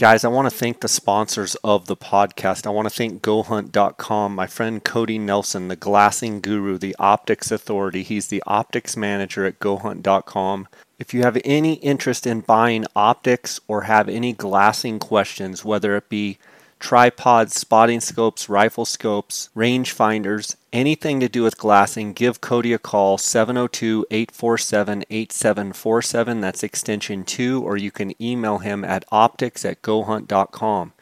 Guys, I want to thank the sponsors of the podcast. I want to thank GoHunt.com, my friend Cody Nelson, the glassing guru, the optics authority. He's the optics manager at GoHunt.com. If you have any interest in buying optics or have any glassing questions, whether it be tripods, spotting scopes, rifle scopes, range finders, anything to do with glassing, give Cody a call 702 847 8747. That's extension 2, or you can email him at optics at gohunt.com.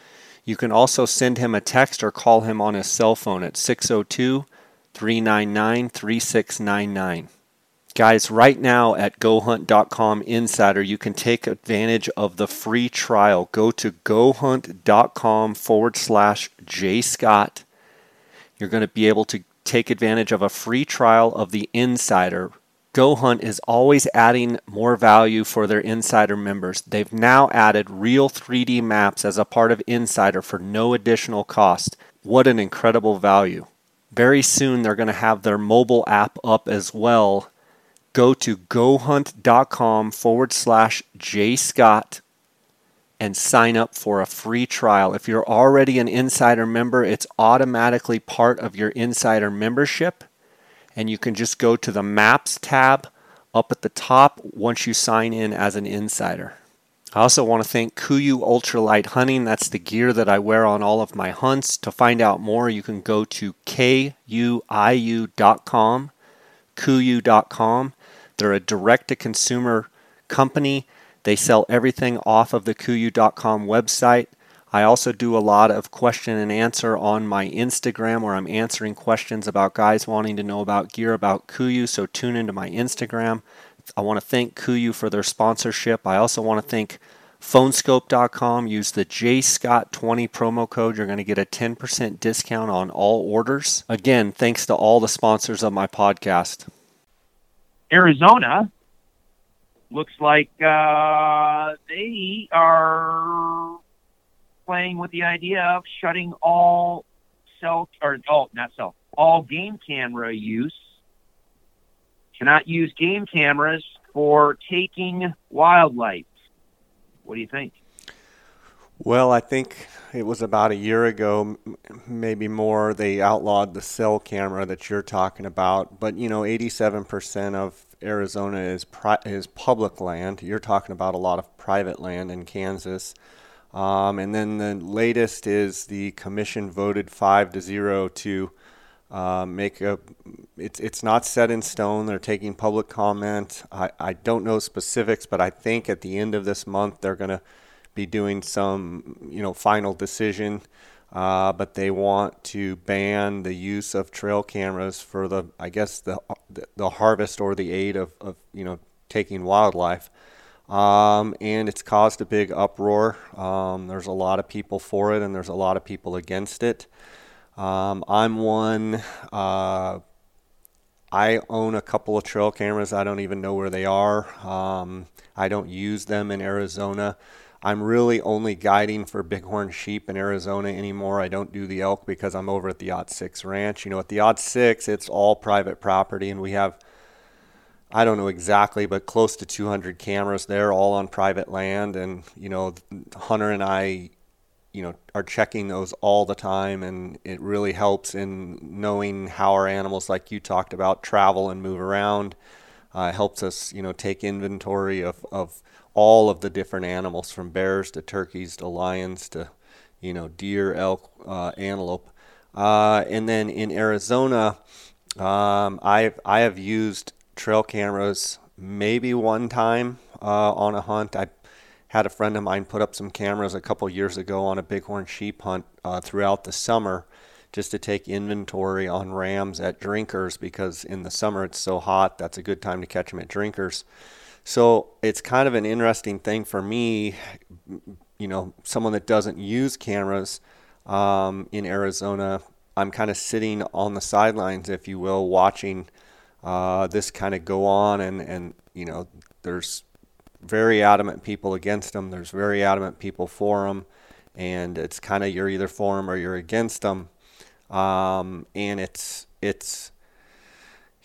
You can also send him a text or call him on his cell phone at 602 399 3699. Guys, right now at GoHunt.com Insider, you can take advantage of the free trial. Go to GoHunt.com forward slash JScott. You're going to be able to take advantage of a free trial of the Insider. GoHunt is always adding more value for their Insider members. They've now added real 3D maps as a part of Insider for no additional cost. What an incredible value! Very soon, they're going to have their mobile app up as well go to gohunt.com forward slash jscott and sign up for a free trial. If you're already an insider member, it's automatically part of your insider membership. And you can just go to the Maps tab up at the top once you sign in as an insider. I also want to thank KUIU Ultralight Hunting. That's the gear that I wear on all of my hunts. To find out more, you can go to kuiu.com, kuiu.com. They're a direct to consumer company. They sell everything off of the kuiu.com website. I also do a lot of question and answer on my Instagram where I'm answering questions about guys wanting to know about gear about KUIU. So tune into my Instagram. I want to thank KUIU for their sponsorship. I also want to thank phoneskope.com. Use the JScott20 promo code. You're going to get a 10% discount on all orders. Again, thanks to all the sponsors of my podcast. Arizona looks like uh, they are playing with the idea of shutting all cell or oh not cell all game camera use cannot use game cameras for taking wildlife. What do you think? Well, I think it was about a year ago, maybe more, they outlawed the cell camera that you're talking about. But, you know, 87% of Arizona is, pri- is public land. You're talking about a lot of private land in Kansas. Um, and then the latest is the commission voted 5 to 0 to uh, make a it's it's not set in stone they're taking public comment I, I don't know specifics but i think at the end of this month they're going to be doing some, you know, final decision. Uh, but they want to ban the use of trail cameras for the, I guess, the the harvest or the aid of, of you know taking wildlife. Um, and it's caused a big uproar. Um, there's a lot of people for it, and there's a lot of people against it. Um, I'm one. Uh, I own a couple of trail cameras. I don't even know where they are. Um, I don't use them in Arizona. I'm really only guiding for bighorn sheep in Arizona anymore. I don't do the elk because I'm over at the Odd Six Ranch. You know, at the Odd Six, it's all private property, and we have, I don't know exactly, but close to 200 cameras there, all on private land. And, you know, Hunter and I, you know, are checking those all the time, and it really helps in knowing how our animals, like you talked about, travel and move around. Uh, helps us, you know, take inventory of, of all of the different animals from bears to turkeys to lions to you know deer elk uh, antelope uh, and then in arizona um, I've, i have used trail cameras maybe one time uh, on a hunt i had a friend of mine put up some cameras a couple years ago on a bighorn sheep hunt uh, throughout the summer just to take inventory on rams at drinkers because in the summer it's so hot that's a good time to catch them at drinkers so it's kind of an interesting thing for me, you know, someone that doesn't use cameras um, in Arizona. I'm kind of sitting on the sidelines, if you will, watching uh, this kind of go on, and and you know, there's very adamant people against them. There's very adamant people for them, and it's kind of you're either for them or you're against them, um, and it's it's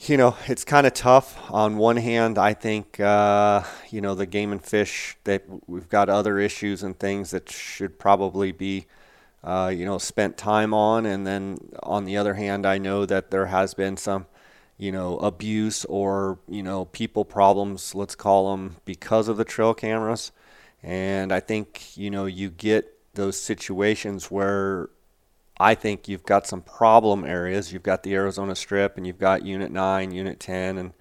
you know, it's kind of tough. On one hand, I think, uh, you know, the game and fish that we've got other issues and things that should probably be, uh, you know, spent time on. And then on the other hand, I know that there has been some, you know, abuse or, you know, people problems, let's call them, because of the trail cameras. And I think, you know, you get those situations where I think you've got some problem areas. You've got the Arizona Strip, and you've got Unit Nine, Unit Ten, and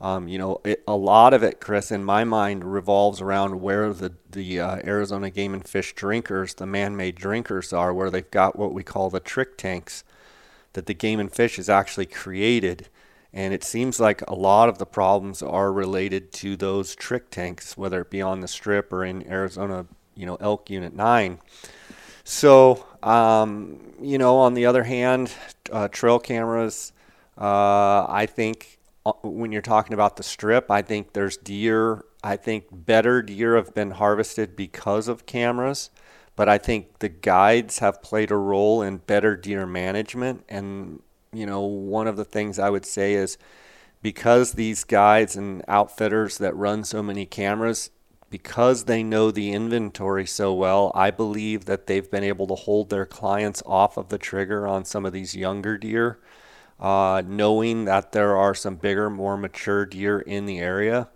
um, you know it, a lot of it, Chris, in my mind, revolves around where the the uh, Arizona Game and Fish drinkers, the man-made drinkers, are, where they've got what we call the trick tanks that the Game and Fish has actually created. And it seems like a lot of the problems are related to those trick tanks, whether it be on the strip or in Arizona, you know, Elk Unit 9. So, um, you know, on the other hand, uh, trail cameras, uh, I think uh, when you're talking about the strip, I think there's deer. I think better deer have been harvested because of cameras, but I think the guides have played a role in better deer management. And, you know, one of the things I would say is because these guides and outfitters that run so many cameras, because they know the inventory so well, I believe that they've been able to hold their clients off of the trigger on some of these younger deer, uh, knowing that there are some bigger, more mature deer in the area.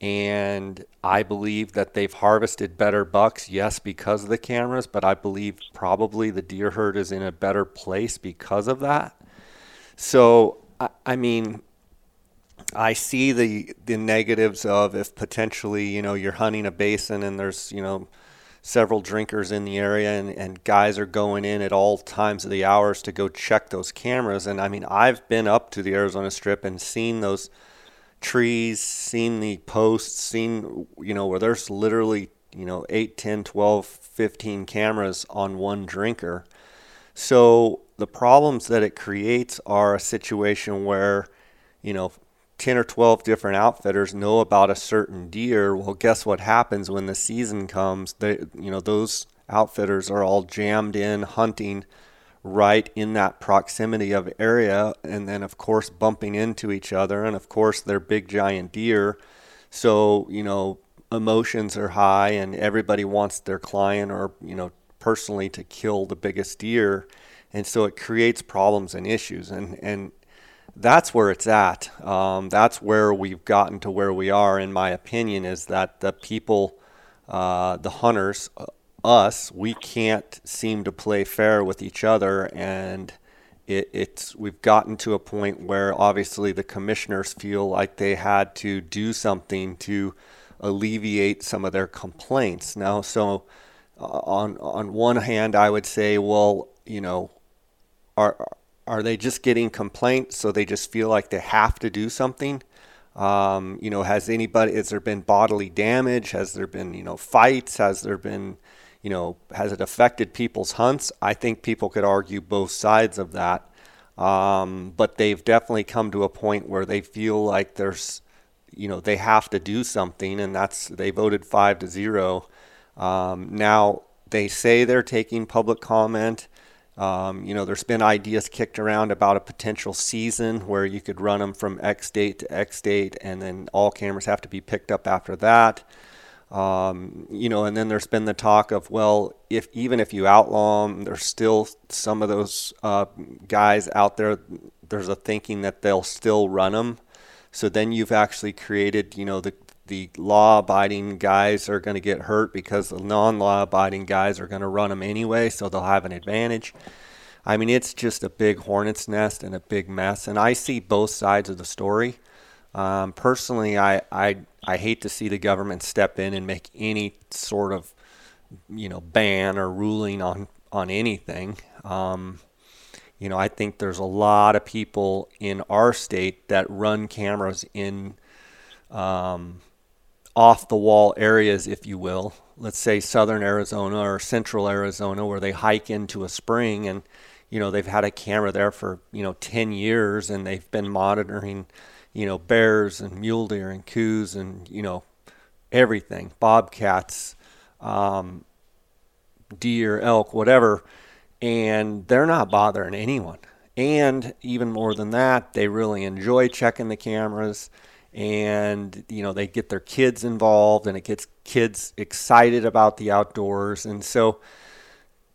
And I believe that they've harvested better bucks, yes, because of the cameras, but I believe probably the deer herd is in a better place because of that. So, I, I mean, I see the the negatives of if potentially you know you're hunting a basin and there's you know several drinkers in the area and, and guys are going in at all times of the hours to go check those cameras. And I mean I've been up to the Arizona Strip and seen those trees seen the posts seen you know where there's literally you know 8 10 12 15 cameras on one drinker. So the problems that it creates are a situation where you know 10 or 12 different outfitters know about a certain deer. Well guess what happens when the season comes? They you know those outfitters are all jammed in hunting right in that proximity of area and then of course bumping into each other and of course they're big giant deer. So you know emotions are high and everybody wants their client or you know personally to kill the biggest deer and so it creates problems and issues and and that's where it's at. Um, that's where we've gotten to where we are, in my opinion, is that the people, uh, the hunters, uh, us, we can't seem to play fair with each other, and it, it's we've gotten to a point where obviously the commissioners feel like they had to do something to alleviate some of their complaints. Now, so uh, on on one hand, I would say, well, you know, are are they just getting complaints so they just feel like they have to do something? Um, you know, has anybody, has there been bodily damage? Has there been, you know, fights? Has there been, you know, has it affected people's hunts? I think people could argue both sides of that. Um, but they've definitely come to a point where they feel like there's, you know, they have to do something, and that's they voted five to zero. Um, now they say they're taking public comment. Um, you know, there's been ideas kicked around about a potential season where you could run them from X date to X date, and then all cameras have to be picked up after that. Um, you know, and then there's been the talk of, well, if even if you outlaw them, there's still some of those uh, guys out there. There's a thinking that they'll still run them. So then you've actually created, you know, the the law-abiding guys are going to get hurt because the non-law-abiding guys are going to run them anyway, so they'll have an advantage. I mean, it's just a big hornet's nest and a big mess, and I see both sides of the story. Um, personally, I, I I hate to see the government step in and make any sort of you know ban or ruling on on anything. Um, you know, I think there's a lot of people in our state that run cameras in um, off the wall areas, if you will. Let's say southern Arizona or central Arizona, where they hike into a spring and you know they've had a camera there for you know 10 years and they've been monitoring you know bears and mule deer and Coues and you know everything bobcats um, deer elk whatever. And they're not bothering anyone. And even more than that, they really enjoy checking the cameras and you know they get their kids involved and it gets kids excited about the outdoors. And so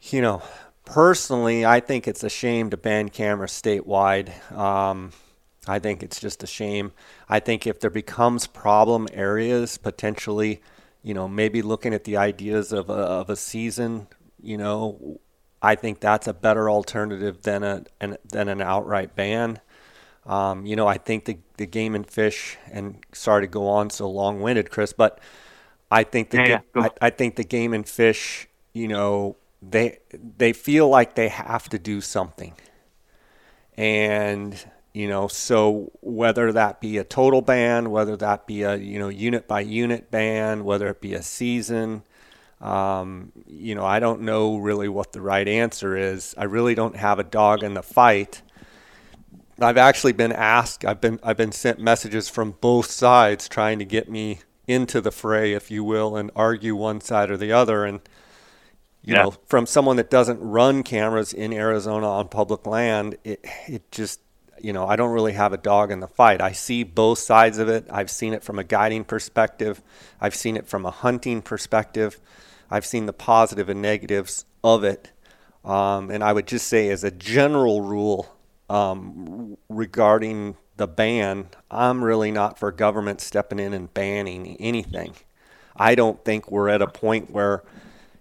you know personally i think it's a shame to ban cameras statewide. Um, i think it's just a shame. I think if there becomes problem areas potentially you know maybe looking at the ideas of a, of a season you know i think that's a better alternative than a an, than an outright ban um, you know, I think the, the game and fish, and sorry to go on so long winded, Chris, but I think the yeah, yeah. I, I, think the game and fish, you know, they they feel like they have to do something, and you know, so whether that be a total ban, whether that be a you know unit by unit ban, whether it be a season. Um, you know, I don't know really what the right answer is. I really don't have a dog in the fight I've actually been asked. I've been I've been sent messages from both sides trying to get me into the fray, if you will, and argue one side or the other. And you yeah. know, from someone that doesn't run cameras in Arizona on public land, it it just you know I don't really have a dog in the fight. I see both sides of it. I've seen it from a guiding perspective. I've seen it from a hunting perspective. I've seen the positive and negatives of it. Um, and I would just say, as a general rule, um, regarding the ban, I'm really not for government stepping in and banning anything. I don't think we're at a point where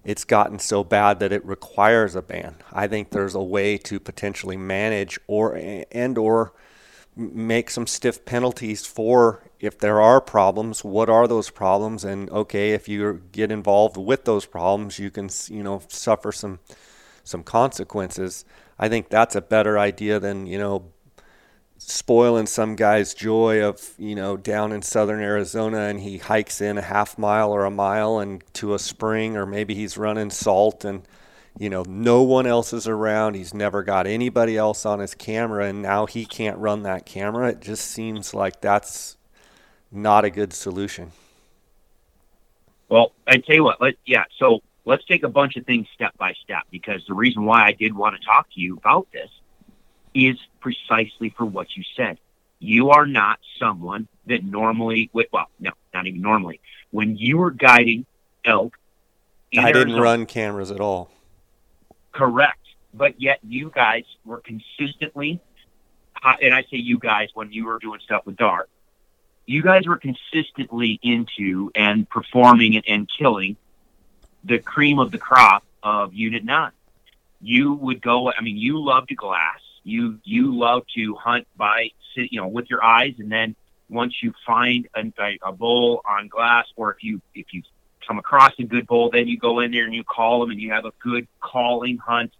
it's gotten so bad that it requires a ban. I think there's a way to potentially manage or and or make some stiff penalties for if there are problems. What are those problems? And okay, if you get involved with those problems, you can you know suffer some some consequences. I think that's a better idea than you know spoiling some guy's joy of you know down in southern Arizona and he hikes in a half mile or a mile and to a spring or maybe he's running salt and you know no one else is around. He's never got anybody else on his camera and now he can't run that camera. It just seems like that's not a good solution. Well i tell you what let yeah so let's take a bunch of things step by step because the reason why I did want to talk to you about this is precisely for what you said. You are not someone that normally, well, no, not even normally. When you were guiding elk, I didn't Arizona, run cameras at all. Correct, but yet you guys were consistently, and I say you guys when you were doing stuff with Dart, you guys were consistently into and performing and, and killing the cream of the crop of Unit 9. You would go, I mean, you love to glass. You, you love to hunt by, you know, with your eyes. And then once you find a, a bull on glass, or if you, if you come across a good bull, then you go in there and you call them and you have a good calling hunt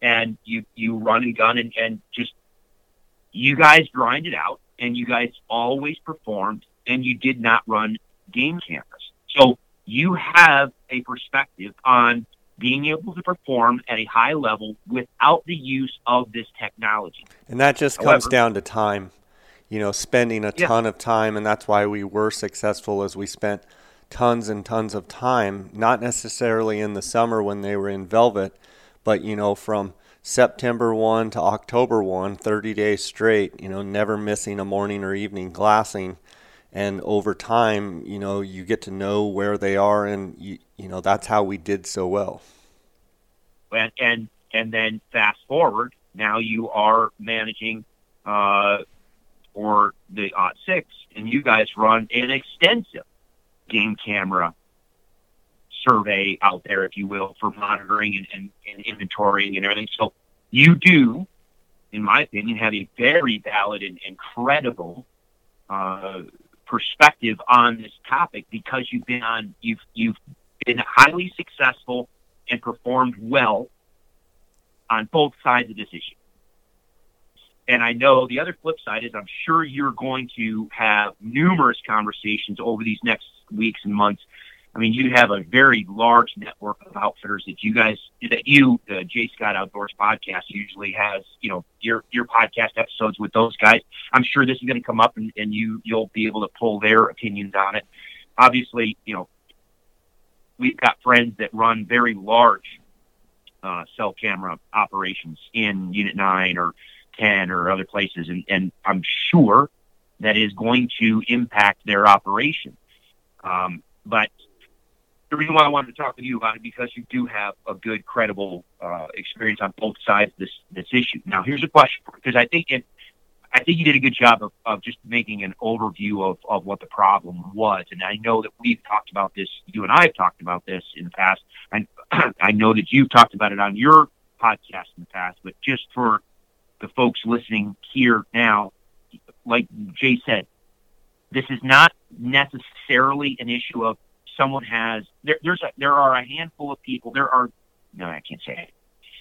and you, you run and gun and, and just, you guys grind it out and you guys always performed and you did not run game cameras. So you have a perspective on being able to perform at a high level without the use of this technology. And that just However, comes down to time. You know, spending a yeah. ton of time, and that's why we were successful as we spent tons and tons of time, not necessarily in the summer when they were in velvet, but, you know, from September 1 to October 1, 30 days straight, you know, never missing a morning or evening glassing and over time, you know, you get to know where they are, and you, you know that's how we did so well. And and and then fast forward, now you are managing uh, for the Odd Six, and you guys run an extensive game camera survey out there, if you will, for monitoring and, and, and inventorying and everything. So you do, in my opinion, have a very valid and, and credible uh, perspective on this topic because you've been on you've you've been highly successful and performed well on both sides of this issue. And I know the other flip side is I'm sure you're going to have numerous conversations over these next weeks and months I mean, you have a very large network of outfitters that you guys, that you, the J Scott Outdoors podcast usually has, you know, your, your podcast episodes with those guys. I'm sure this is going to come up and, and you, you'll be able to pull their opinions on it. Obviously, you know, we've got friends that run very large, uh, cell camera operations in Unit 9 or, 10 or other places. And, and I'm sure that is going to impact their operation. Um, but the reason why I wanted to talk with you about it because you do have a good, credible uh, experience on both sides of this this issue. Now, here's a question because I think it, I think you did a good job of, of just making an overview of, of what the problem was. And I know that we've talked about this, you and I have talked about this in the past. And I know that you've talked about it on your podcast in the past, but just for the folks listening here now, like Jay said, this is not necessarily an issue of someone has there, there's a, there are a handful of people there are no I can't say it.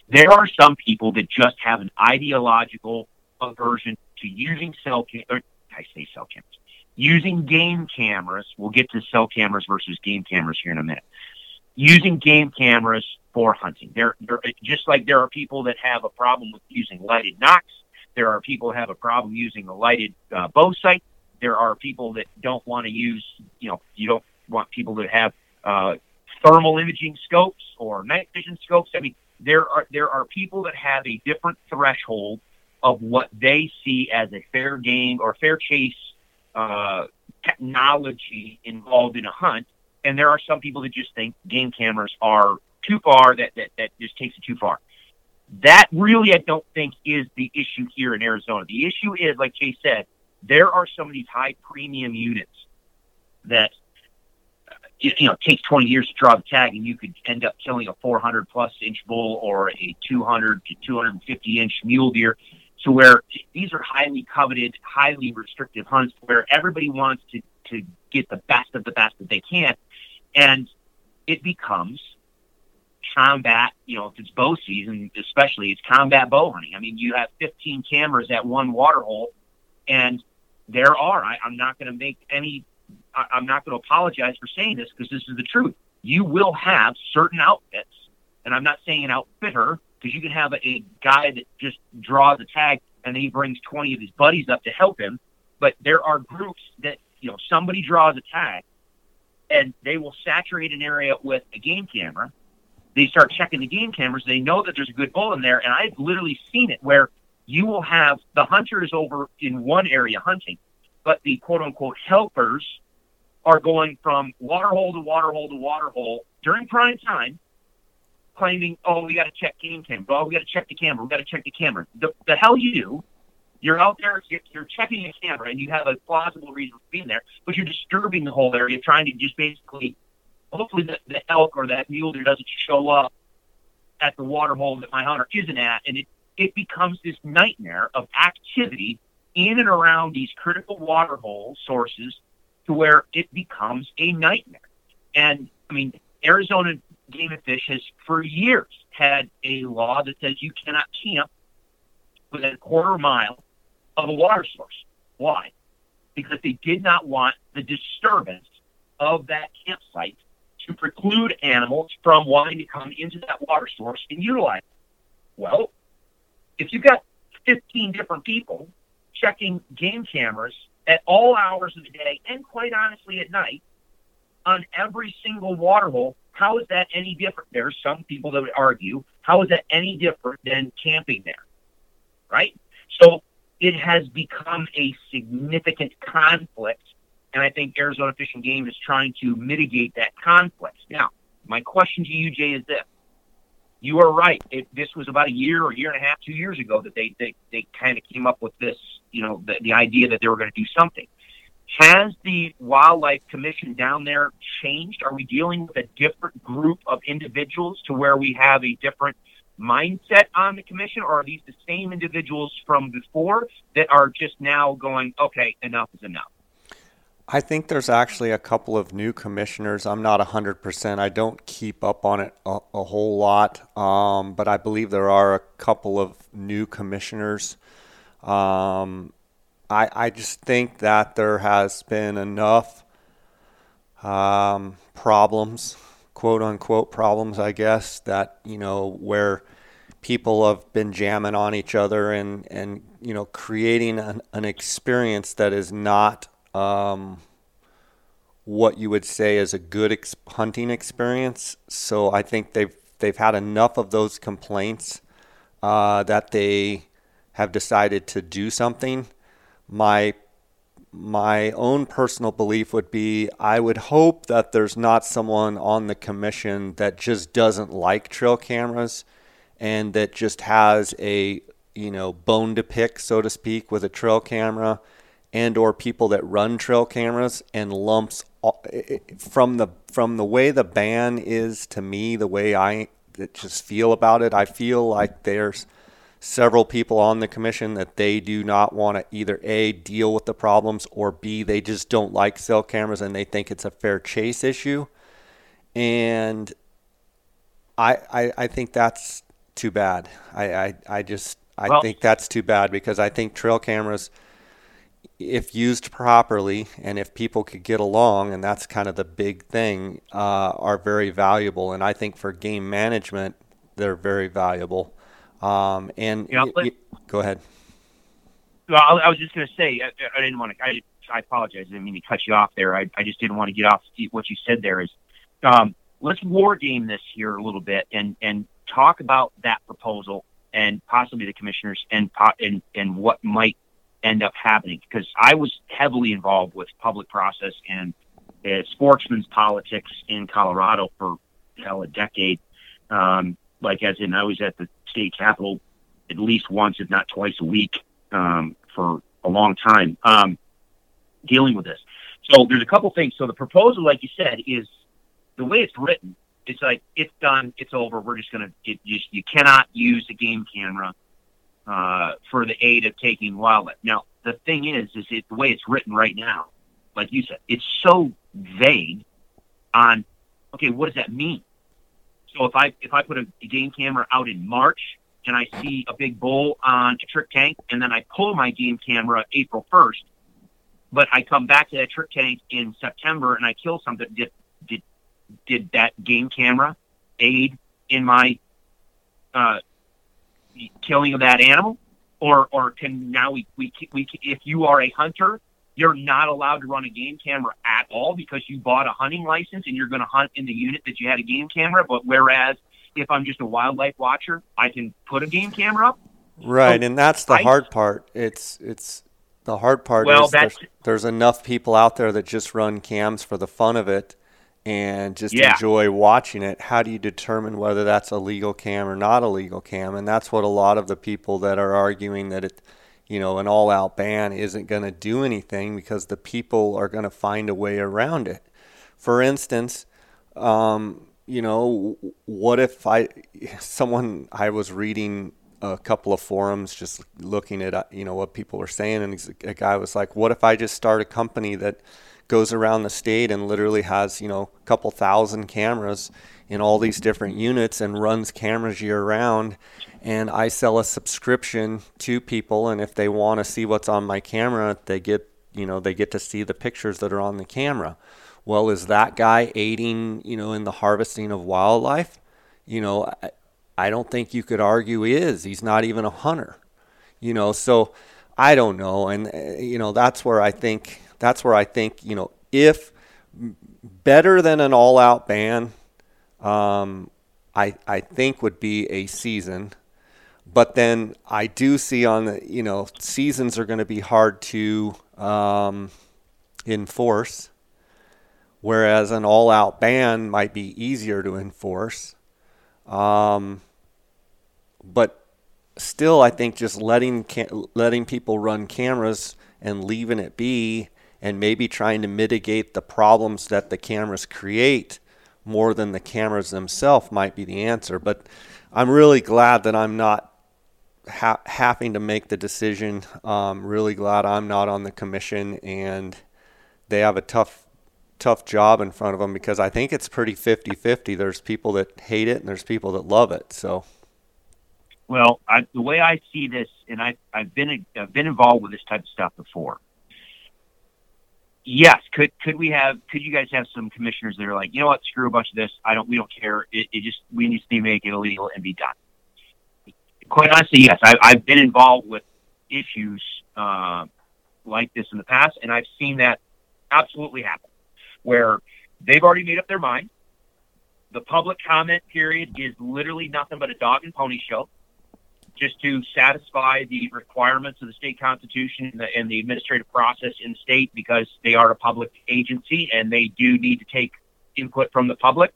There are some people that just have an ideological aversion to using cell cam or I say cell cameras using game cameras. We'll get to cell cameras versus game cameras here in a minute. Using game cameras for hunting. There, there just like there are people that have a problem with using lighted nocks. There are people that have a problem using a lighted uh, bow sight. There are people that don't want to use, you know, you don't want people to have uh, thermal imaging scopes or night vision scopes. I mean, there are there are people that have a different threshold of what they see as a fair game or fair chase uh, technology involved in a hunt, and there are some people that just think game cameras are too far. That that that just takes it too far. That really, I don't think, is the issue here in Arizona. The issue is, like Jay said, there are some of these high premium units that you know, it takes 20 years to draw the tag, and you could end up killing a 400 plus inch bull or a 200 to 250 inch mule deer. To where these are highly coveted, highly restrictive hunts, where everybody wants to to get the best of the best that they can, and it becomes combat. You know, if it's bow season, especially, it's combat bow hunting. I mean, you have 15 cameras at one water hole, and there are. I, I'm not going to make any I, I'm not going to apologize for saying this because this is the truth. You will have certain outfits, and I'm not saying an outfitter because you can have a, a guy that just draws a tag and then he brings 20 of his buddies up to help him. But there are groups that, you know, somebody draws a tag and they will saturate an area with a game camera. They start checking the game cameras. They know that there's a good bull in there. And I've literally seen it where you will have the hunters over in one area hunting, but the quote unquote helpers are going from water hole to water hole to water hole during prime time, claiming, "Oh, we got to check game camera. Oh, we got to check the camera. We got to check the camera." The, the hell you do? You're out there, you're checking a camera, and you have a plausible reason for being there, but you're disturbing the whole area, trying to just basically, hopefully, the, the elk or that mule deer doesn't show up at the water hole that my hunter isn't at, and it it becomes this nightmare of activity in and around these critical water hole sources to where it becomes a nightmare. And I mean, Arizona Game and Fish has for years had a law that says you cannot camp within a quarter mile of a water source. Why? Because they did not want the disturbance of that campsite to preclude animals from wanting to come into that water source and utilize it. Well, if you've got 15 different people checking game cameras at all hours of the day and quite honestly at night on every single water hole, how is that any different? There are some people that would argue, how is that any different than camping there? Right? So it has become a significant conflict, and I think Arizona Fish and Game is trying to mitigate that conflict. Now, my question to you, Jay, is this you are right. It, this was about a year or a year and a half, two years ago that they they, they kind of came up with this, you know, the, the idea that they were going to do something. Has the wildlife commission down there changed? Are we dealing with a different group of individuals to where we have a different mindset on the commission, or are these the same individuals from before that are just now going, okay, enough is enough? I think there's actually a couple of new commissioners. I'm not 100%. I don't keep up on it a, a whole lot, um, but I believe there are a couple of new commissioners. Um, I, I just think that there has been enough um, problems, quote unquote problems, I guess, that, you know, where people have been jamming on each other and, and you know, creating an, an experience that is not um, what you would say is a good ex- hunting experience. So I think they've they've had enough of those complaints uh, that they have decided to do something, my my own personal belief would be I would hope that there's not someone on the commission that just doesn't like trail cameras and that just has a you know bone to pick so to speak with a trail camera and or people that run trail cameras and lumps from the from the way the ban is to me the way I just feel about it I feel like there's several people on the commission that they do not want to either A, deal with the problems, or B, they just don't like cell cameras and they think it's a fair chase issue. And I, I, I think that's too bad. I, I, I just, I well, think that's too bad because I think trail cameras, if used properly and if people could get along, and that's kind of the big thing, uh, are very valuable. And I think for game management, they're very valuable. Um, and you know, go ahead. Well, I was just going to say, I, I, didn't want to. I, I apologize. I didn't mean to cut you off there. I, I just didn't want to get off what you said. There is, um, let's war game this here a little bit and and talk about that proposal and possibly the commissioners and and and what might end up happening because I was heavily involved with public process and uh, sportsman's politics in Colorado for hell a decade. Um, like as in I was at the state capitol at least once, if not twice a week, um, for a long time, um, dealing with this. So there's a couple things. So the proposal, like you said, is the way it's written. It's like it's done, it's over. We're just gonna. It, you, you cannot use a game camera uh, for the aid of taking wildlife. Now the thing is, is it the way it's written right now? Like you said, it's so vague on. Okay, what does that mean? So if I if I put a game camera out in March and I see a big bull on a trick tank, and then I pull my game camera April first, but I come back to that trick tank in September and I kill something, did did did that game camera aid in my uh, killing of that animal, or or can now we we we if you are a hunter you're not allowed to run a game camera at all because you bought a hunting license and you're going to hunt in the unit that you had a game camera. But whereas if I'm just a wildlife watcher, I can put a game camera up. Right, so and that's the I, hard part. It's it's the hard part well, is there's, there's, enough people out there that just run cams for the fun of it and just yeah. enjoy watching it. How do you determine whether that's a legal cam or not a legal cam? And that's what a lot of the people that are arguing that it you know, an all out ban isn't going to do anything because the people are going to find a way around it. For instance, um, you know, what if I, someone, I was reading a couple of forums just looking at, uh, you know, what people were saying, and a guy was like, what if I just start a company that goes around the state and literally has, you know, a couple thousand cameras in all these different units and runs cameras year round and I sell a subscription to people and if they want to see what's on my camera they get you know they get to see the pictures that are on the camera. Well is that guy aiding you know in the harvesting of wildlife? You know I, don't think you could argue he is. He's not even a hunter you know so I don't know. And uh, you know that's where I think that's where I think you know if better than an all out ban um, I, I think would be a season. But then I do see on the, you know, seasons are going to be hard to um, enforce, whereas an all out ban might be easier to enforce. Um, but still, I think just letting, letting people run cameras and leaving it be and maybe trying to mitigate the problems that the cameras create more than the cameras themselves might be the answer. But I'm really glad that I'm not ha- having to make the decision. Um, really glad I'm not on the commission, and they have a tough, tough job in front of them because I think it's pretty 50-50. There's people that hate it, and there's people that love it. So. Well, I, the way I see this, and I, I've been I've been involved with this type of stuff before. Yes, could could we have could you guys have some commissioners that are like, you know what, screw a bunch of this. I don't we don't care. It, it just we need to make it illegal and be done quite honestly, yes, I, I've been involved with issues uh, like this in the past, and I've seen that absolutely happen, where they've already made up their mind. The public comment period is literally nothing but a dog and pony show. just to satisfy the requirements of the state constitution and the, and the administrative process in state because they are a public agency and they do need to take input from the public.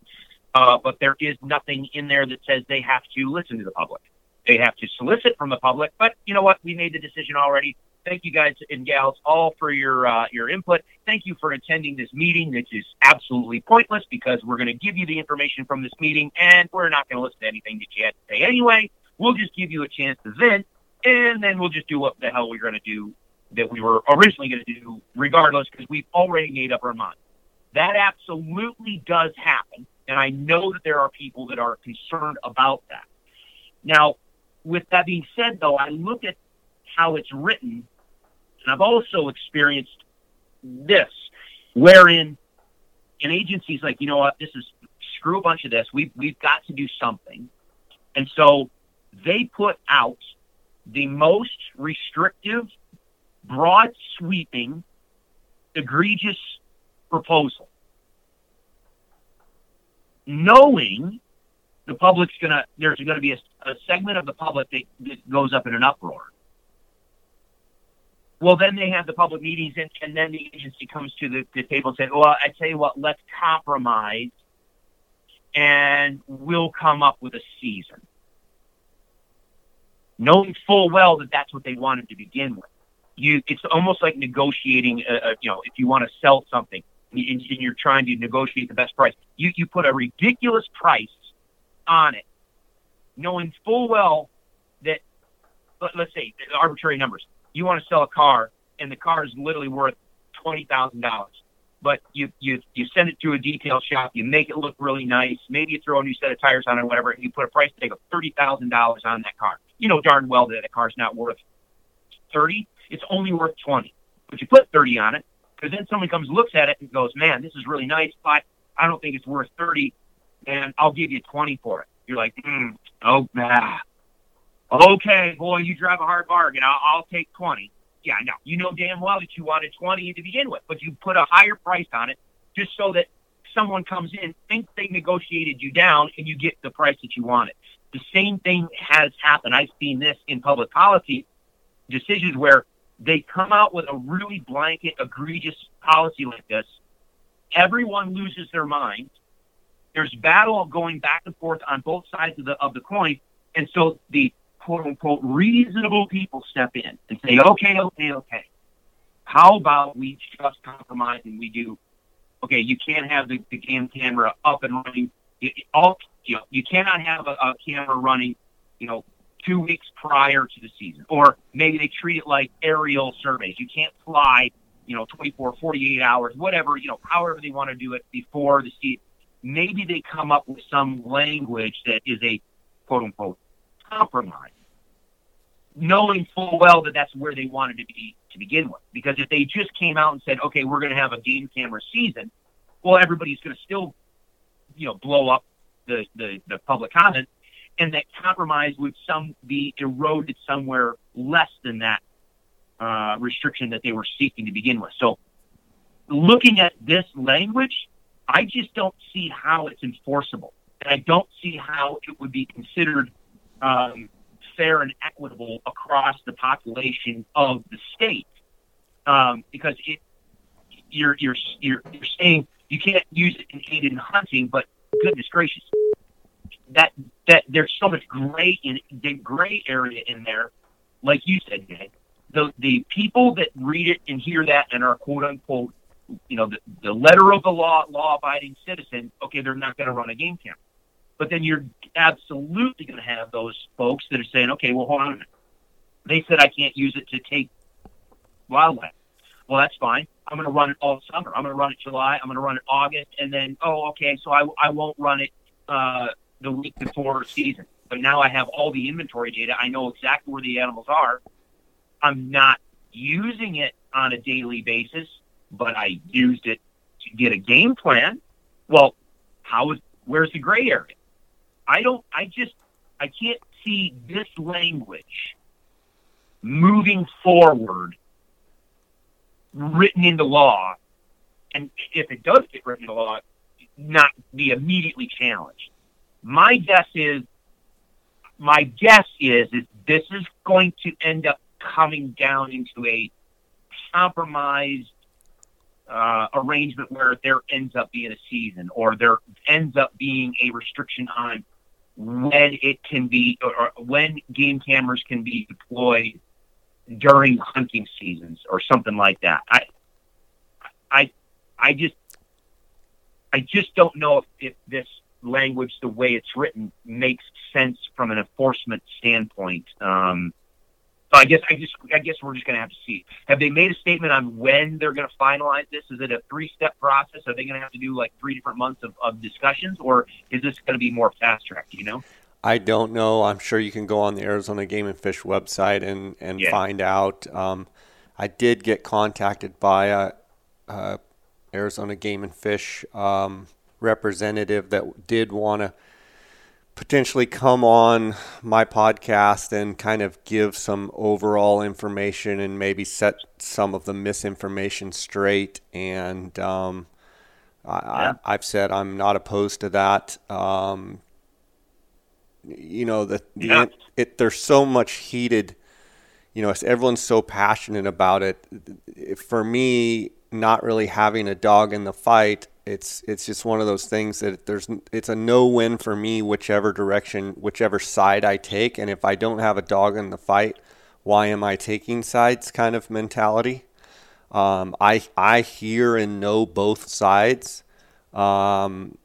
Uh, but there is nothing in there that says they have to listen to the public. They have to solicit from the public. But you know what? We made the decision already. Thank you guys and gals all for your uh, your input. Thank you for attending this meeting, which is absolutely pointless because we're going to give you the information from this meeting, and we're not going to listen to anything that you have to say anyway. We'll just give you a chance to vent, and then we'll just do what the hell we're going to do that we were originally going to do, regardless, because we've already made up our mind. That absolutely does happen, and I know that there are people that are concerned about that. Now, with that being said, though, I look at how it's written and I've also experienced this, wherein an agency's like, you know what, this is screw a bunch of this. We've we've got to do something, and so they put out the most restrictive, broad sweeping, egregious proposal, knowing the public's gonna there's gonna be a, a segment of the public that, that goes up in an uproar. Well, then they have the public meetings, and, and then the agency comes to the, the table and says, "Well, I tell you what, let's compromise, and we'll come up with a season." Knowing full well that that's what they wanted to begin with, you it's almost like negotiating. Uh, uh, you know, if you want to sell something and you're trying to negotiate the best price, you you put a ridiculous price on it, knowing full well that let, let's say arbitrary numbers you want to sell a car and the car is literally worth twenty thousand dollars. But you you you send it to a detail shop, you make it look really nice, maybe you throw a new set of tires on it or whatever, and you put a price tag of thirty thousand dollars on that car. You know darn well that that car's not worth thirty; it's only worth twenty. But you put thirty on it because then someone comes looks at it and goes, "Man, this is really nice, but I don't think it's worth thirty, and I'll give you twenty for it." You're like, mm, "Oh, nah, Okay, boy, you drive a hard bargain. I'll, I'll take 20. Yeah, no, you know damn well that you wanted 20 to begin with, but you put a higher price on it just so that someone comes in, thinks they negotiated you down, and you get the price that you wanted. The same thing has happened. I've seen this in public policy decisions where they come out with a really blanket, egregious policy like this. Everyone loses their mind. There's battle going back and forth on both sides of the of the coin, and so the quote unquote reasonable people step in and say, okay, okay, okay. How about we just compromise and we do, okay, you can't have the, the camera up and running. You, all, you know, you cannot have a, a camera running, you know, two weeks prior to the season. Or maybe they treat it like aerial surveys. You can't fly, you know, 24, 48 hours, whatever, you know, however they want to do it before the season. Maybe they come up with some language that is a quote unquote compromise knowing full well that that's where they wanted to be to begin with. Because if they just came out and said, "Okay, we're going to have a game camera season," well, everybody's going to still, you know, blow up the the, the public comment, and that compromise would some be eroded somewhere less than that uh, restriction that they were seeking to begin with. So, looking at this language, I just don't see how it's enforceable, and I don't see how it would be considered. Um, fair and equitable across the population of the state. Um, because it, you're, you're, you're, you're saying you can't use it in aid in hunting, but goodness gracious, that, that there's so much gray in the gray area in there. Like you said, Jay, the, the people that read it and hear that and are quote unquote, you know, the, the letter of the law, law abiding citizen, okay, they're not going to run a game camera. But then you're absolutely going to have those folks that are saying, okay, well, hold on a minute. They said I can't use it to take wildlife. Well, that's fine. I'm going to run it all summer. I'm going to run it July. I'm going to run it August. And then, oh, okay, so I, I won't run it uh, the week before season. But now I have all the inventory data. I know exactly where the animals are. I'm not using it on a daily basis, but I used it to get a game plan. Well, how is where's the gray area? I don't, I just, I can't see this language moving forward written into law. And if it does get written into law, not be immediately challenged. My guess is my guess is is this is going to end up coming down into a compromised uh, arrangement where there ends up being a season or there ends up being a restriction on when it can be or, when game cameras can be deployed during hunting seasons or something like that. I I I just I just don't know if, if this language, the way it's written, makes sense from an enforcement standpoint. Um, so I guess I just I guess we're just going to have to see. Have they made a statement on when they're going to finalize this? Is it a three step process? Are they going to have to do like three different months of, of discussions, or is this going to be more fast track? You know. I don't know. I'm sure you can go on the Arizona Game and Fish website and and yeah. find out. Um, I did get contacted by a, a Arizona Game and Fish um, representative that did want to potentially come on my podcast and kind of give some overall information and maybe set some of the misinformation straight. And um, I, have said I'm not opposed to that. Um, you know, the, the yeah. it, it, there's so much heated. You know, everyone's so passionate about it. For me, not really having a dog in the fight, it's it's just one of those things that there's it's a no win for me whichever direction whichever side I take. And if I don't have a dog in the fight why am I taking sides kind of mentality? Um, I I hear and know both sides. Um,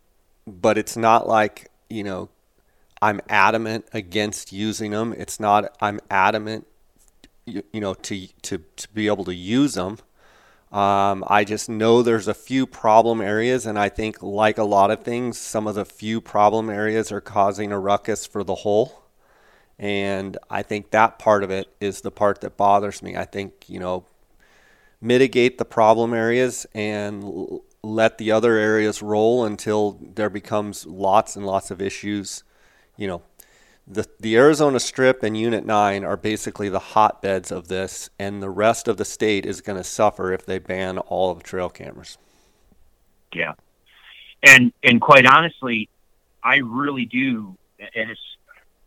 but it's not like you know I'm adamant against using them it's not I'm adamant you, you know to to to be able to use them um, I just know there's a few problem areas, and I think, like a lot of things, some of the few problem areas are causing a ruckus for the whole. And I think that part of it is the part that bothers me. I think, you know, mitigate the problem areas and l- let the other areas roll until there becomes lots and lots of issues, you know, the, the Arizona Strip and Unit 9 are basically the hotbeds of this, and the rest of the state is going to suffer if they ban all of the trail cameras. Yeah. And, and quite honestly, I really do, and it's,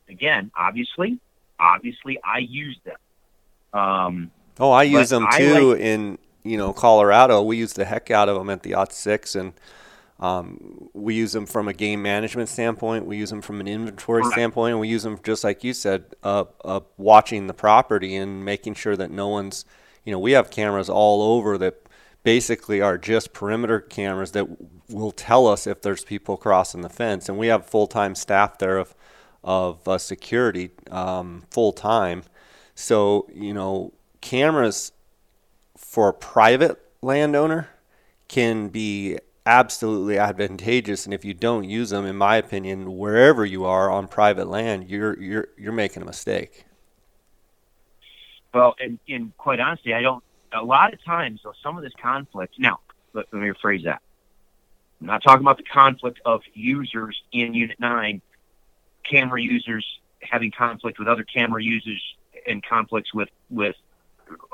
again, obviously, obviously, I use them. Um, oh, I use them too like, in, you know, Colorado. We use the heck out of them at the Odd Six, and – um, we use them from a game management standpoint. We use them from an inventory standpoint. And we use them just like you said, uh, uh, watching the property and making sure that no one's. You know, we have cameras all over that basically are just perimeter cameras that will tell us if there's people crossing the fence, and we have full time staff there of of uh, security um, full time. So you know, cameras for a private landowner can be absolutely advantageous and if you don't use them in my opinion wherever you are on private land you're you're you're making a mistake. Well and, and quite honestly i don't a lot of times though some of this conflict now let, let me rephrase that. I'm not talking about the conflict of users in unit 9 camera users having conflict with other camera users and conflicts with with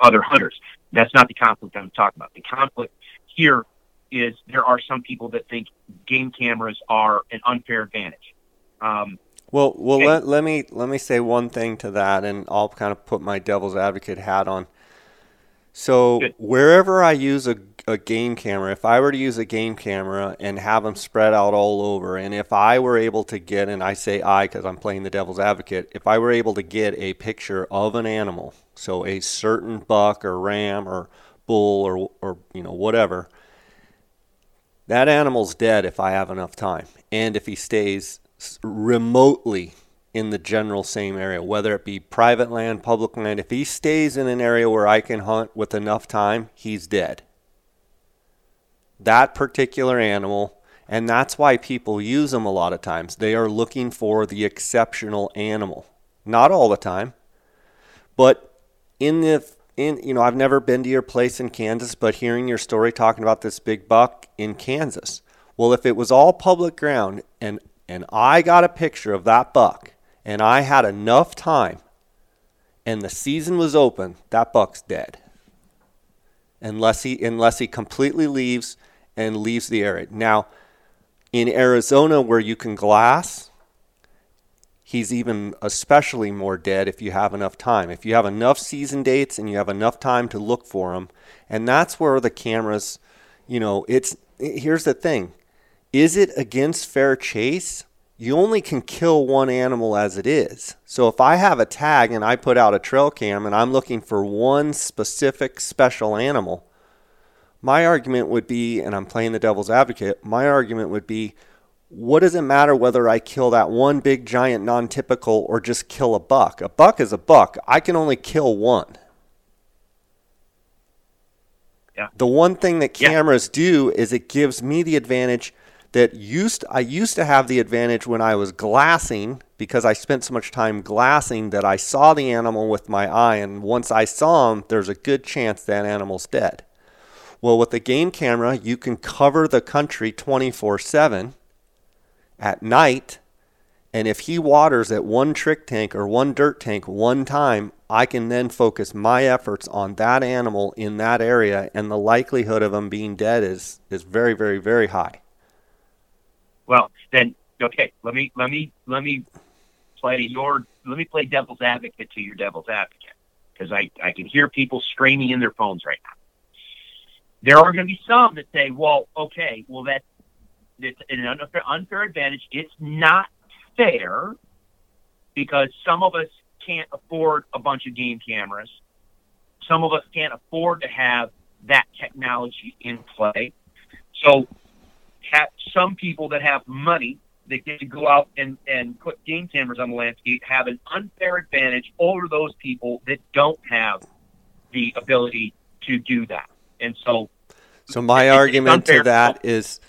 other hunters. That's not the conflict i'm talking about. The conflict here is there are some people that think game cameras are an unfair advantage. Um, well, well, and, let, let me let me say one thing to that, and I'll kind of put my devil's advocate hat on. So good. wherever I use a, a game camera, if I were to use a game camera and have them spread out all over, and if I were able to get, and I say I because I'm playing the devil's advocate, if I were able to get a picture of an animal, so a certain buck or ram or bull or or you know whatever, that animal's dead if I have enough time and if he stays remotely in the general same area, whether it be private land, public land. If he stays in an area where I can hunt with enough time, he's dead. That particular animal, and that's why people use them a lot of times. They are looking for the exceptional animal. Not all the time, but in the in you know I've never been to your place in Kansas, but hearing your story talking about this big buck in Kansas. Well, if it was all public ground and and I got a picture of that buck and I had enough time and the season was open, that buck's dead. Unless he unless he completely leaves and leaves the area. Now, in Arizona where you can glass, he's even especially more dead if you have enough time. If you have enough season dates and you have enough time to look for him, and that's where the cameras, you know, it's here's the thing. Is it against fair chase? You only can kill one animal as it is. So if I have a tag and I put out a trail cam and I'm looking for one specific special animal, my argument would be, and I'm playing the devil's advocate, my argument would be what does it matter whether I kill that one big giant non typical or just kill a buck? A buck is a buck. I can only kill one. Yeah. The one thing that cameras yeah. do is it gives me the advantage that used I used to have the advantage when I was glassing because I spent so much time glassing that I saw the animal with my eye and once I saw him there's a good chance that animal's dead. Well, with the game camera, you can cover the country 24/7 at night. And if he waters at one trick tank or one dirt tank one time, I can then focus my efforts on that animal in that area, and the likelihood of him being dead is, is very, very, very high. Well, then, okay, let me let me let me play your let me play devil's advocate to your devil's advocate because I I can hear people screaming in their phones right now. There are going to be some that say, well, okay, well that it's an unfair, unfair advantage. It's not fair because some of us can't afford a bunch of game cameras. Some of us can't afford to have that technology in play. So, have some people that have money that get to go out and, and put game cameras on the landscape have an unfair advantage over those people that don't have the ability to do that. And so, so my argument to that is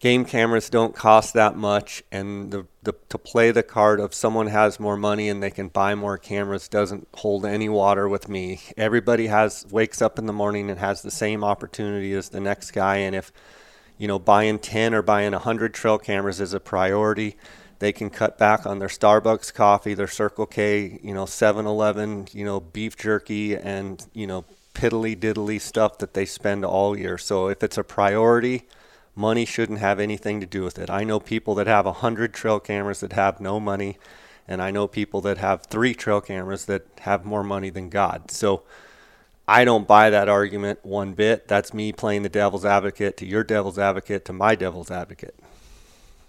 game cameras don't cost that much and the, the, to play the card of someone has more money and they can buy more cameras doesn't hold any water with me. Everybody has wakes up in the morning and has the same opportunity as the next guy and if you know buying 10 or buying 100 trail cameras is a priority they can cut back on their starbucks coffee their circle k you know 7-eleven you know beef jerky and you know piddly diddly stuff that they spend all year. So if it's a priority money shouldn't have anything to do with it. I know people that have a hundred trail cameras that have no money, and I know people that have three trail cameras that have more money than God. So I don't buy that argument one bit. That's me playing the devil's advocate to your devil's advocate to my devil's advocate.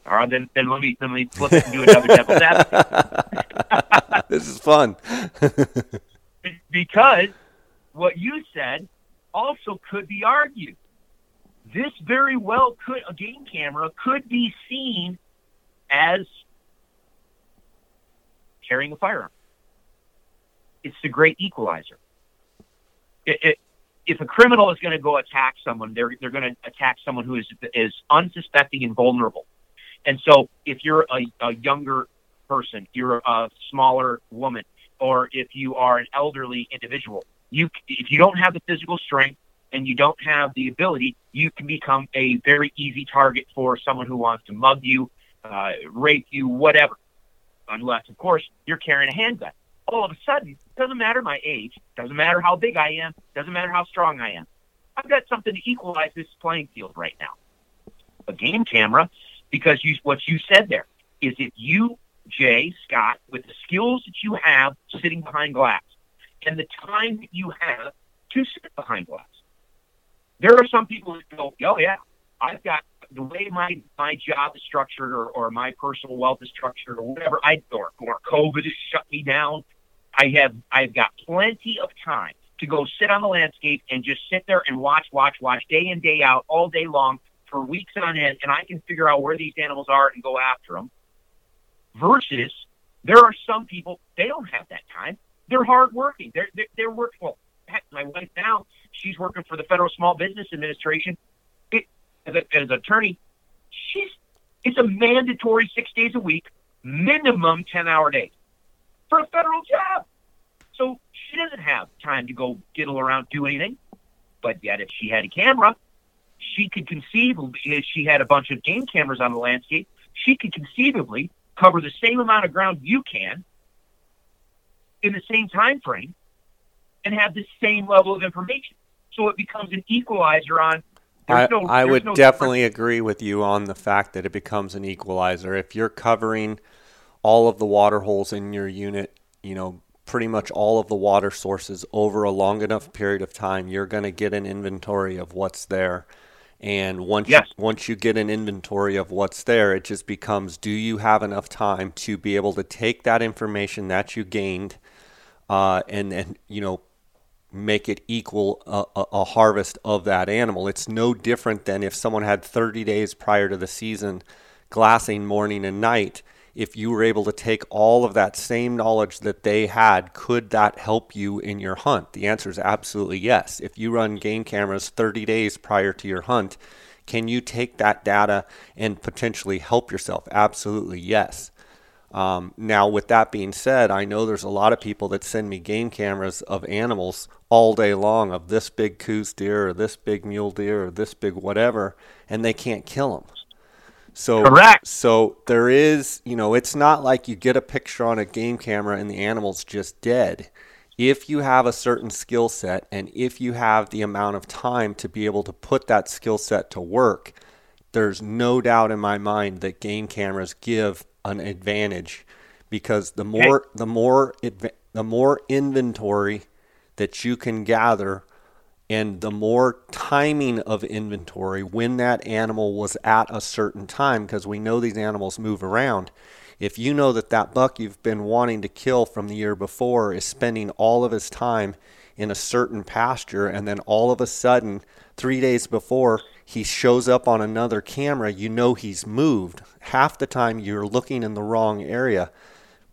All right, then, then let me let me flip it and do another devil's advocate. this is fun. because what you said also could be argued this very well could a game camera could be seen as carrying a firearm. It's the great equalizer. It, it, if a criminal is going to go attack someone, they're they're going to attack someone who is is unsuspecting and vulnerable. And so, if you're a, a younger person, you're a smaller woman, or if you are an elderly individual, you if you don't have the physical strength and you don't have the ability, you can become a very easy target for someone who wants to mug you, uh, rape you, whatever. Unless, of course, you're carrying a handgun. All of a sudden, doesn't matter my age, doesn't matter how big I am, doesn't matter how strong I am. I've got something to equalize this playing field right now. A game camera, because you, what you said there is if you, Jay Scott, with the skills that you have sitting behind glass and the time that you have to sit behind glass, there are some people that go, oh yeah, I've got the way my my job is structured or, or my personal wealth is structured or whatever I or, or COVID has shut me down. I have I've got plenty of time to go sit on the landscape and just sit there and watch, watch, watch day in, day out, all day long for weeks on end, and I can figure out where these animals are and go after them. Versus, there are some people they don't have that time. They're hardworking. They're they're, they're work well. Heck, my wife now she's working for the Federal Small Business Administration. It, as, a, as an attorney, she's it's a mandatory six days a week, minimum ten hour days for a federal job. So she doesn't have time to go diddle around, do anything. But yet, if she had a camera, she could conceivably, if she had a bunch of game cameras on the landscape, she could conceivably cover the same amount of ground you can in the same time frame and have the same level of information so it becomes an equalizer on. I, no, I would no definitely difference. agree with you on the fact that it becomes an equalizer. If you're covering all of the water holes in your unit, you know, pretty much all of the water sources over a long enough period of time, you're going to get an inventory of what's there. And once yes. you, once you get an inventory of what's there, it just becomes: Do you have enough time to be able to take that information that you gained, uh, and and you know, make it equal a, a, a harvest of that animal? It's no different than if someone had 30 days prior to the season, glassing morning and night if you were able to take all of that same knowledge that they had, could that help you in your hunt? The answer is absolutely yes. If you run game cameras 30 days prior to your hunt, can you take that data and potentially help yourself? Absolutely yes. Um, now, with that being said, I know there's a lot of people that send me game cameras of animals all day long of this big Coues deer or this big mule deer or this big whatever, and they can't kill them. So Correct. So there is, you know, it's not like you get a picture on a game camera and the animal's just dead. If you have a certain skill set and if you have the amount of time to be able to put that skill set to work, there's no doubt in my mind that game cameras give an advantage because the more okay. the more the more inventory that you can gather and the more timing of inventory when that animal was at a certain time because we know these animals move around if you know that that buck you've been wanting to kill from the year before is spending all of his time in a certain pasture and then all of a sudden 3 days before he shows up on another camera you know he's moved half the time you're looking in the wrong area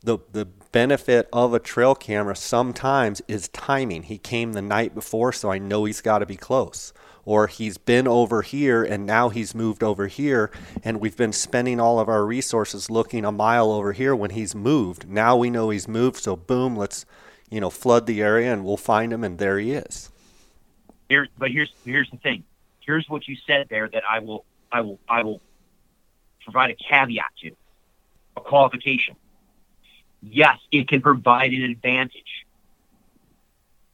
the the benefit of a trail camera sometimes is timing. He came the night before, so I know he's got to be close. Or he's been over here and now he's moved over here, and we've been spending all of our resources looking a mile over here when he's moved. Now we know he's moved, so boom, let's you know flood the area and we'll find him, and there he is. Here, but here's here's the thing. Here's what you said there that I will I will I will provide a caveat to, a qualification yes, it can provide an advantage.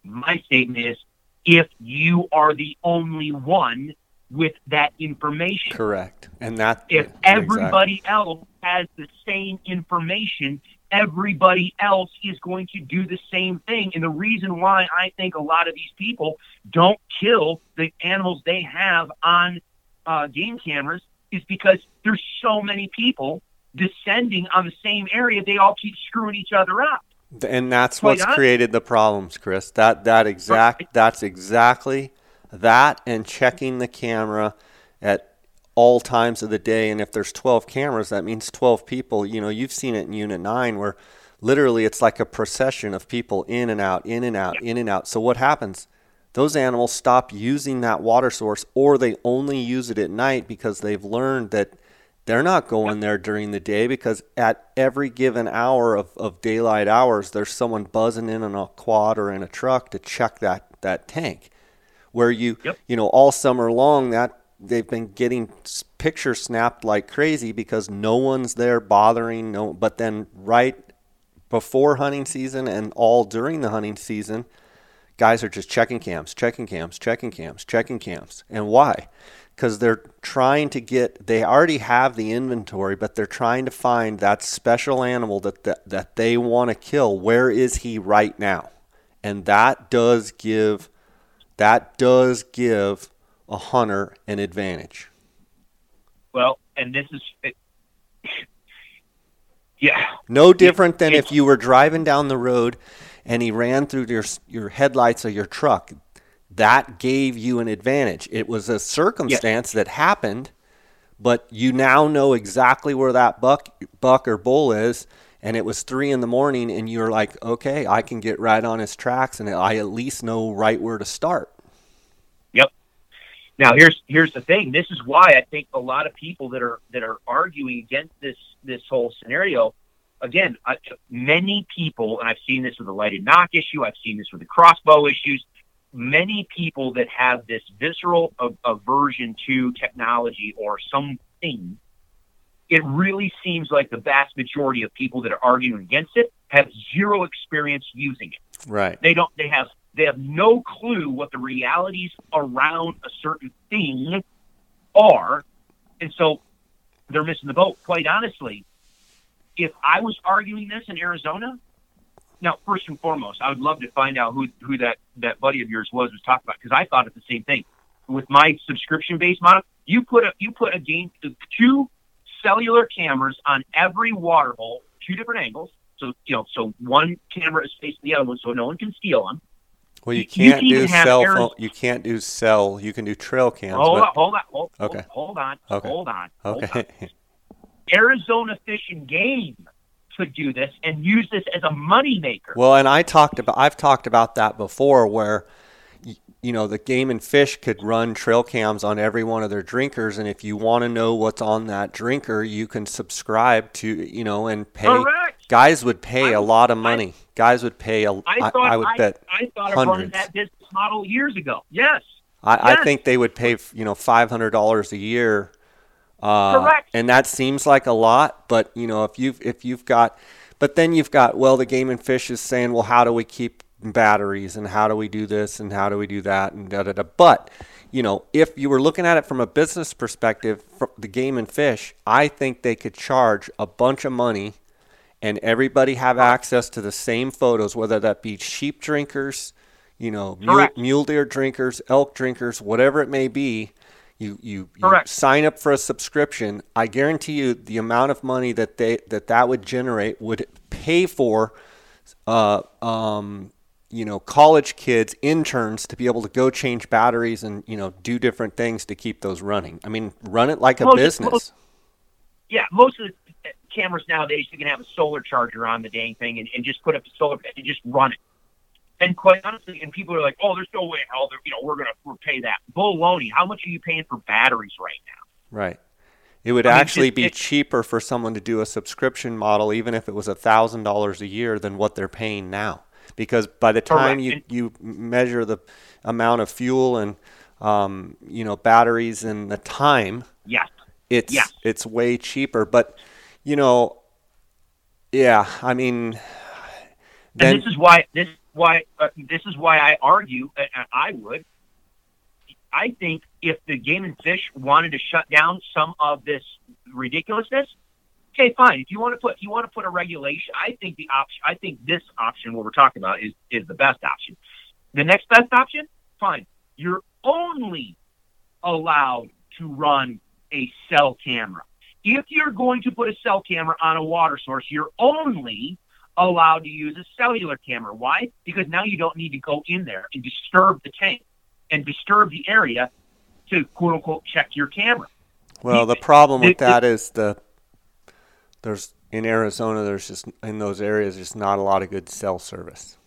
My statement is if you are the only one with that information. Correct. And that if everybody exactly. else has the same information, everybody else is going to do the same thing. And the reason why I think a lot of these people don't kill the animals they have on uh, game cameras is because there's so many people descending on the same area, they all keep screwing each other up. And that's Quite what's honest. created the problems, Chris. That that exact right. that's exactly that and checking the camera at all times of the day and if there's 12 cameras that means 12 people you know you've seen it in unit 9 where literally it's like a procession of people in and out in and out in and out so what happens those animals stop using that water source or they only use it at night because they've learned that they're not going there during the day because at every given hour of, of daylight hours, there's someone buzzing in on a quad or in a truck to check that, that tank. Where you, yep. you know, all summer long, that they've been getting pictures snapped like crazy because no one's there bothering. No, but then right before hunting season and all during the hunting season, guys are just checking cams, checking cams, checking cams, checking cams. And why? because they're trying to get they already have the inventory but they're trying to find that special animal that that, that they want to kill where is he right now and that does give that does give a hunter an advantage well and this is it, yeah no different than if you were driving down the road and he ran through your your headlights of your truck that gave you an advantage. It was a circumstance that happened, but you now know exactly where that buck buck or bull is, and it was three in the morning, and you're like, okay, I can get right on his tracks, and I at least know right where to start. Yep. Now here's here's the thing. This is why I think a lot of people that are that are arguing against this this whole scenario. Again, I, many people, and I've seen this with the lighted nock issue. I've seen this with the crossbow issues many people that have this visceral aversion to technology or something, it really seems like the vast majority of people that are arguing against it have zero experience using it. Right. They don't. They have. They have no clue what the realities around a certain thing are, and so they're missing the boat. Quite honestly, if I was arguing this in Arizona, now first and foremost, I would love to find out who who that that buddy of yours was was talking about because I thought it's the same thing. With my subscription based model, you put a you put a game uh, two cellular cameras on every water hole, two different angles. So you know, so one camera is facing the other one, so no one can steal them. Well, you can't you do cell phone. You can't do cell. You can do trail cams. Hold but... on, hold on, hold, okay. hold on, okay. hold on. Okay. On. Arizona Fish and Game could do this and use this as a money maker. Well, and I talked about I've talked about that before, where you know the game and fish could run trail cams on every one of their drinkers, and if you want to know what's on that drinker, you can subscribe to you know and pay. Correct. Guys would pay I, a lot of money. I, Guys would pay a. I, thought, I, I would bet. I thought of running that business model years ago. Yes. I, yes. I think they would pay you know five hundred dollars a year. Uh, Correct. And that seems like a lot, but you know if you've if you've got, but then you've got well the game and fish is saying well how do we keep batteries and how do we do this and how do we do that and da da da. But you know, if you were looking at it from a business perspective, from the game and fish, I think they could charge a bunch of money and everybody have access to the same photos, whether that be sheep drinkers, you know, mule, mule, deer drinkers, elk drinkers, whatever it may be. You, you, you sign up for a subscription. I guarantee you the amount of money that they that that would generate would pay for uh, um, you know college kids interns to be able to go change batteries and you know do different things to keep those running. I mean run it like a most, business. most, yeah most of the cameras nowadays you can have a solar charger on the dang thing and, and just put up the solar and just run it and quite honestly and people are like oh there's no way in hell you know we're gonna pay that. Baloney how much are you paying for batteries right now? Right. It would I actually mean, be it, cheaper for someone to do a subscription model, even if it was a thousand dollars a year, than what they're paying now. Because by the time you, you measure the amount of fuel and um, you know batteries and the time, yes, it's yes. it's way cheaper. But you know, yeah, I mean, then, and this is why this why uh, this is why I argue. Uh, I would. I think if the game and fish wanted to shut down some of this ridiculousness, okay, fine. If you want to put you want to put a regulation, I think the option, I think this option, what we're talking about, is is the best option. The next best option, fine. You're only allowed to run a cell camera. If you're going to put a cell camera on a water source, you're only allowed to use a cellular camera. Why? Because now you don't need to go in there and disturb the tank and disturb the area to quote unquote check your camera. Well, the problem with that is the there's in Arizona, there's just in those areas, there's not a lot of good cell service.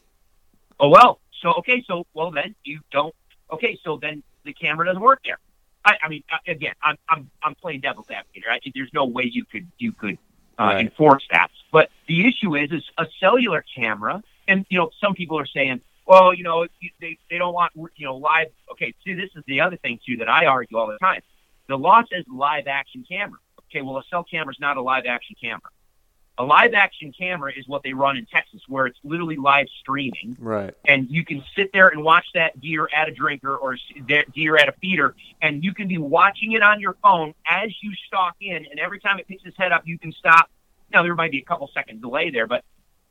Oh well, so okay, so well then you don't. Okay, so then the camera doesn't work there. I, I mean, again, I'm I'm I'm playing devil's advocate. Right? I think there's no way you could you could uh, right. enforce that. But the issue is, is a cellular camera, and you know, some people are saying, well, you know, they they don't want you know live. Okay, see, this is the other thing too that I argue all the time. The law says live action camera okay, well, a cell camera is not a live action camera. A live action camera is what they run in Texas, where it's literally live streaming. Right. And you can sit there and watch that deer at a drinker or deer at a feeder, and you can be watching it on your phone as you stalk in. And every time it picks its head up, you can stop. Now, there might be a couple second delay there, but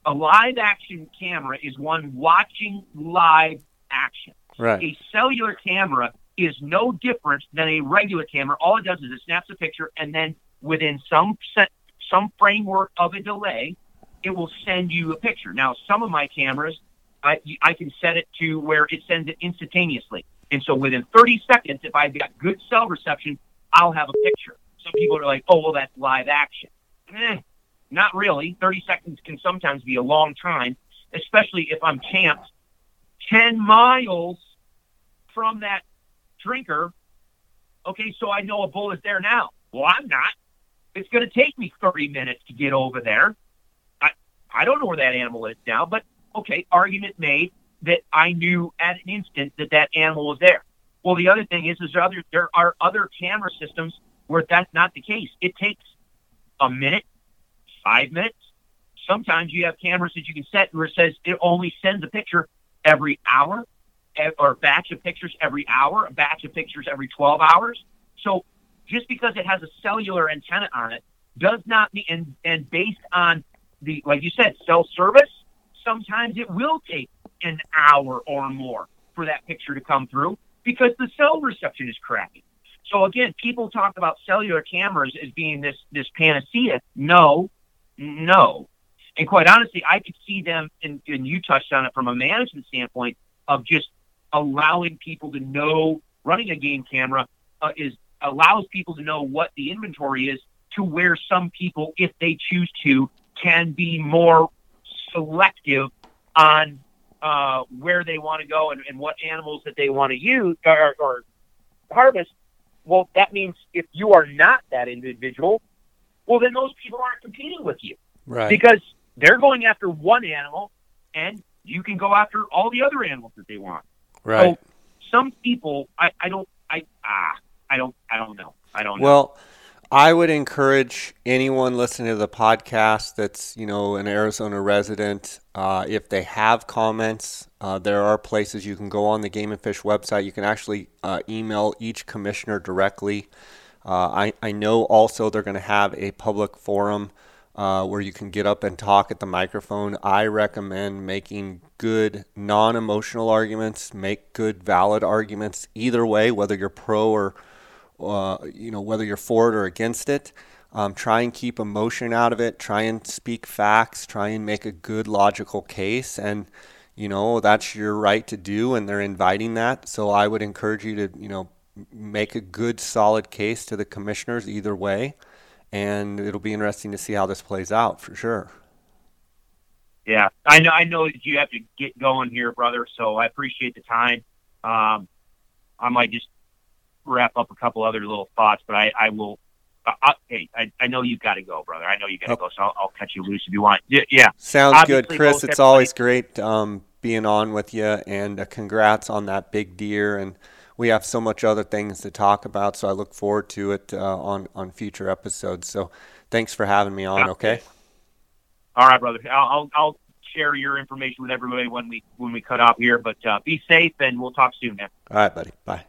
a live action camera is one watching live action. Right. A cellular camera is no different than a regular camera. All it does is it snaps a picture and then within some set, some framework of a delay, it will send you a picture. Now, some of my cameras, I, I can set it to where it sends it instantaneously. And so within 30 seconds, if I've got good cell reception, I'll have a picture. Some people are like, oh, well, that's live action. Eh, not really. 30 seconds can sometimes be a long time, especially if I'm camped 10 miles from that drinker. Okay, so I know a bull is there now. Well, I'm not. It's going to take me 30 minutes to get over there. I, I don't know where that animal is now, but okay, argument made that I knew at an instant that that animal was there. Well, the other thing is, is there, other, there are other camera systems where that's not the case. It takes a minute, five minutes. Sometimes you have cameras that you can set where it says it only sends a picture every hour, eh, or a batch of pictures every hour, a batch of pictures every 12 hours. So just because it has a cellular antenna on it does not mean, and, and based on the, like you said, cell service, sometimes it will take an hour or more for that picture to come through because the cell reception is crappy. So again, people talk about cellular cameras as being this this panacea. No, no. And quite honestly, I could see them, and, and you touched on it from a management standpoint of just allowing people to know running a game camera uh, is allows people to know what the inventory is to where some people, if they choose to, can be more selective on uh, where they want to go and, and, what animals that they want to use or, or harvest. Well, that means if you are not that individual, well, then those people aren't competing with you. Right. Because they're going after one animal and you can go after all the other animals that they want. Right. So some people, I, I don't, I, ah, I don't, I don't know. I don't know. Well, I would encourage anyone listening to the podcast that's you know an Arizona resident. Uh, if they have comments, uh, there are places you can go on the Game and Fish website. You can actually uh, email each commissioner directly. Uh, I I know also they're going to have a public forum uh, where you can get up and talk at the microphone. I recommend making good non-emotional arguments. Make good valid arguments either way, whether you're pro or uh, you know, whether you're for it or against it. Um, try and keep emotion out of it. Try and speak facts. Try and make a good logical case. And, you know, that's your right to do, and they're inviting that. So I would encourage you to, you know, make a good, solid case to the commissioners either way. And it'll be interesting to see how this plays out for sure. Yeah, I know. I know that you have to get going here, brother. So I appreciate the time. Um, I might just wrap up a couple other little thoughts, but I, I will. I, hey, I, I know you've got to go, brother. I know you've got to oh. go, so I'll, I'll, cut you loose if you want. Yeah, yeah. sounds Obviously, good, Chris. It's always great um, being on with you, and uh, congrats on that big deer. And we have so much other things to talk about, so I look forward to it uh, on on future episodes. So, thanks for having me on. Okay. All right, brother. I'll, I'll, I'll share your information with everybody when we when we cut off here. But uh, be safe, and we'll talk soon, man. All right, buddy. Bye.